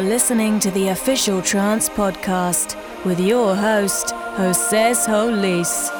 You're listening to the official Trance Podcast with your host, Jose Solis.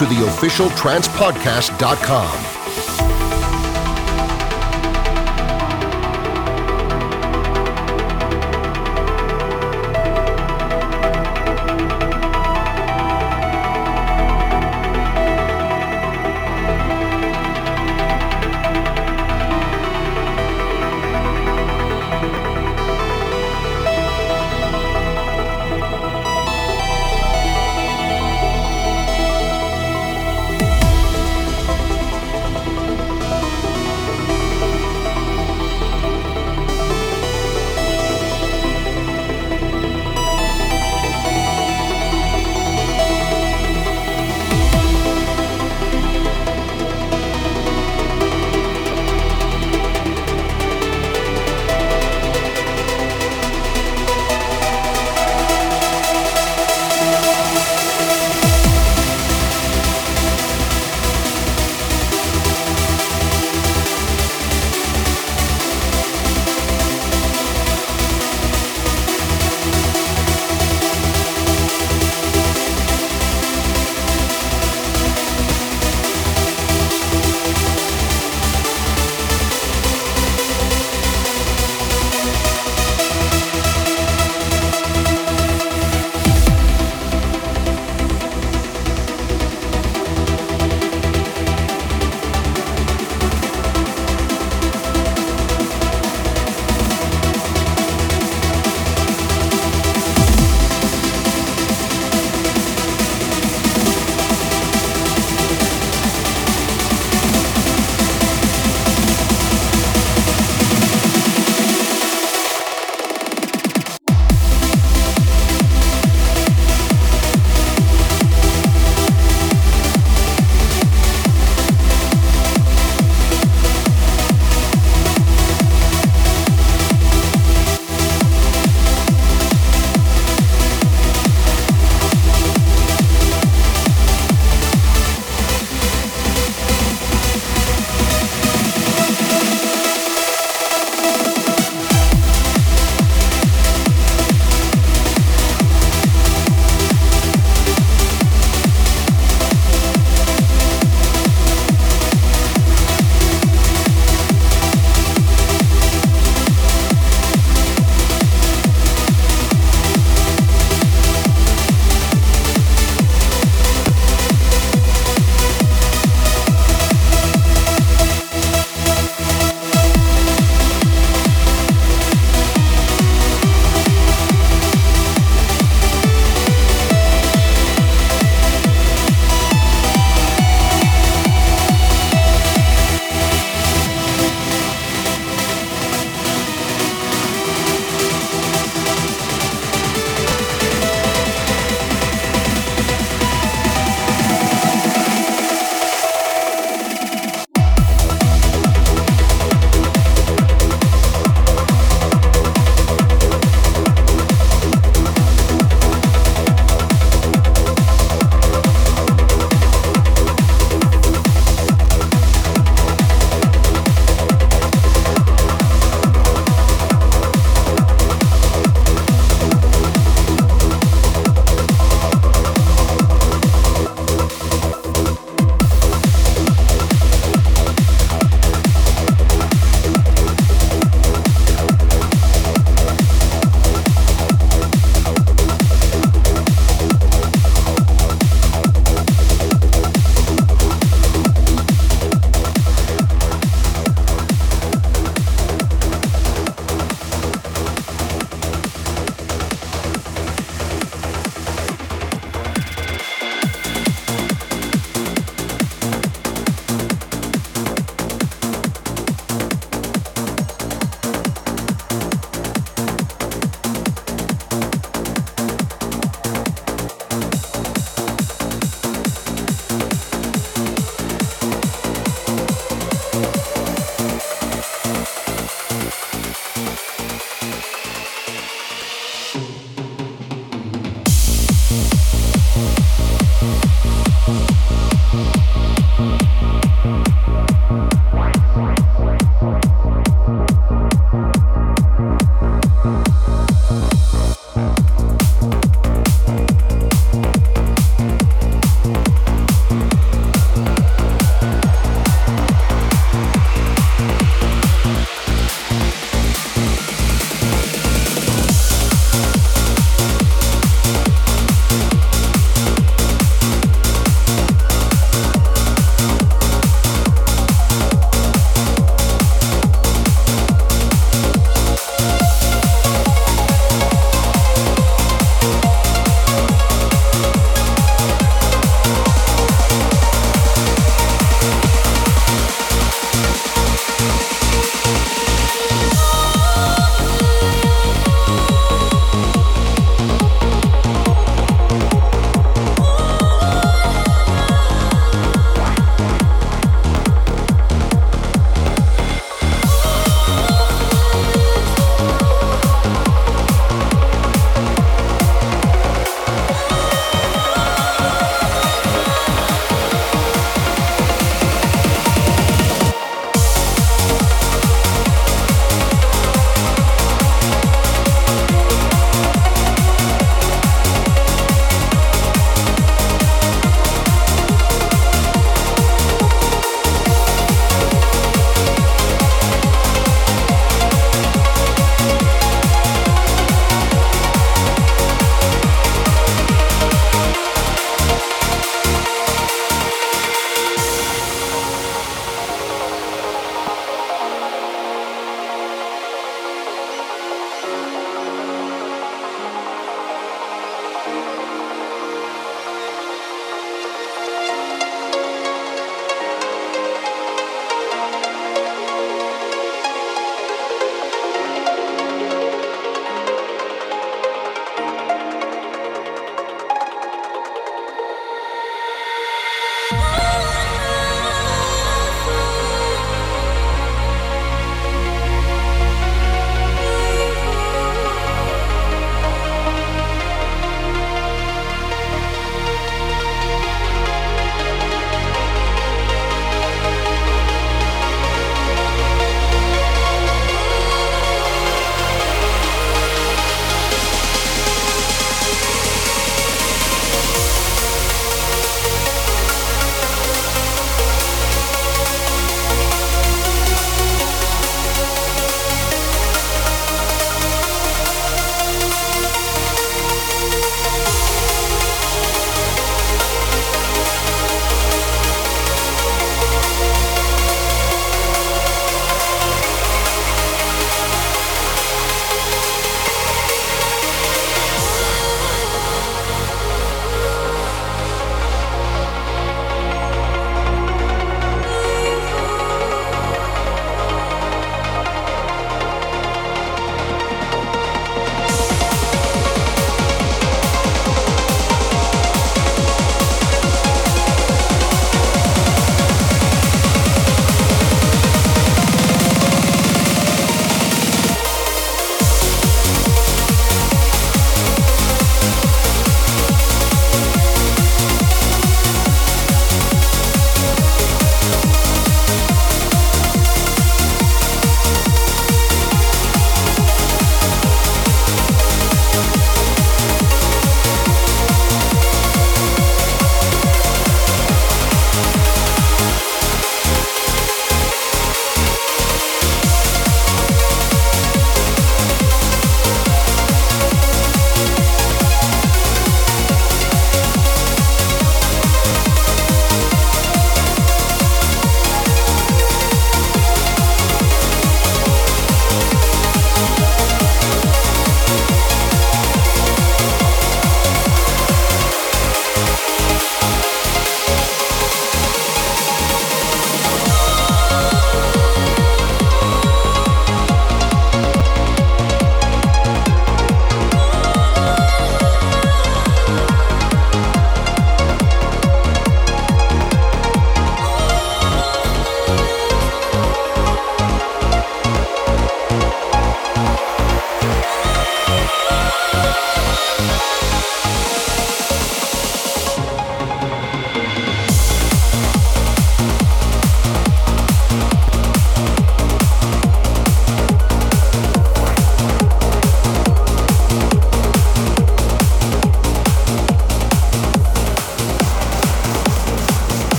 To theofficialtrancepodcast.com.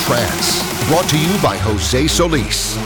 trance. Brought to you by Jose Solis.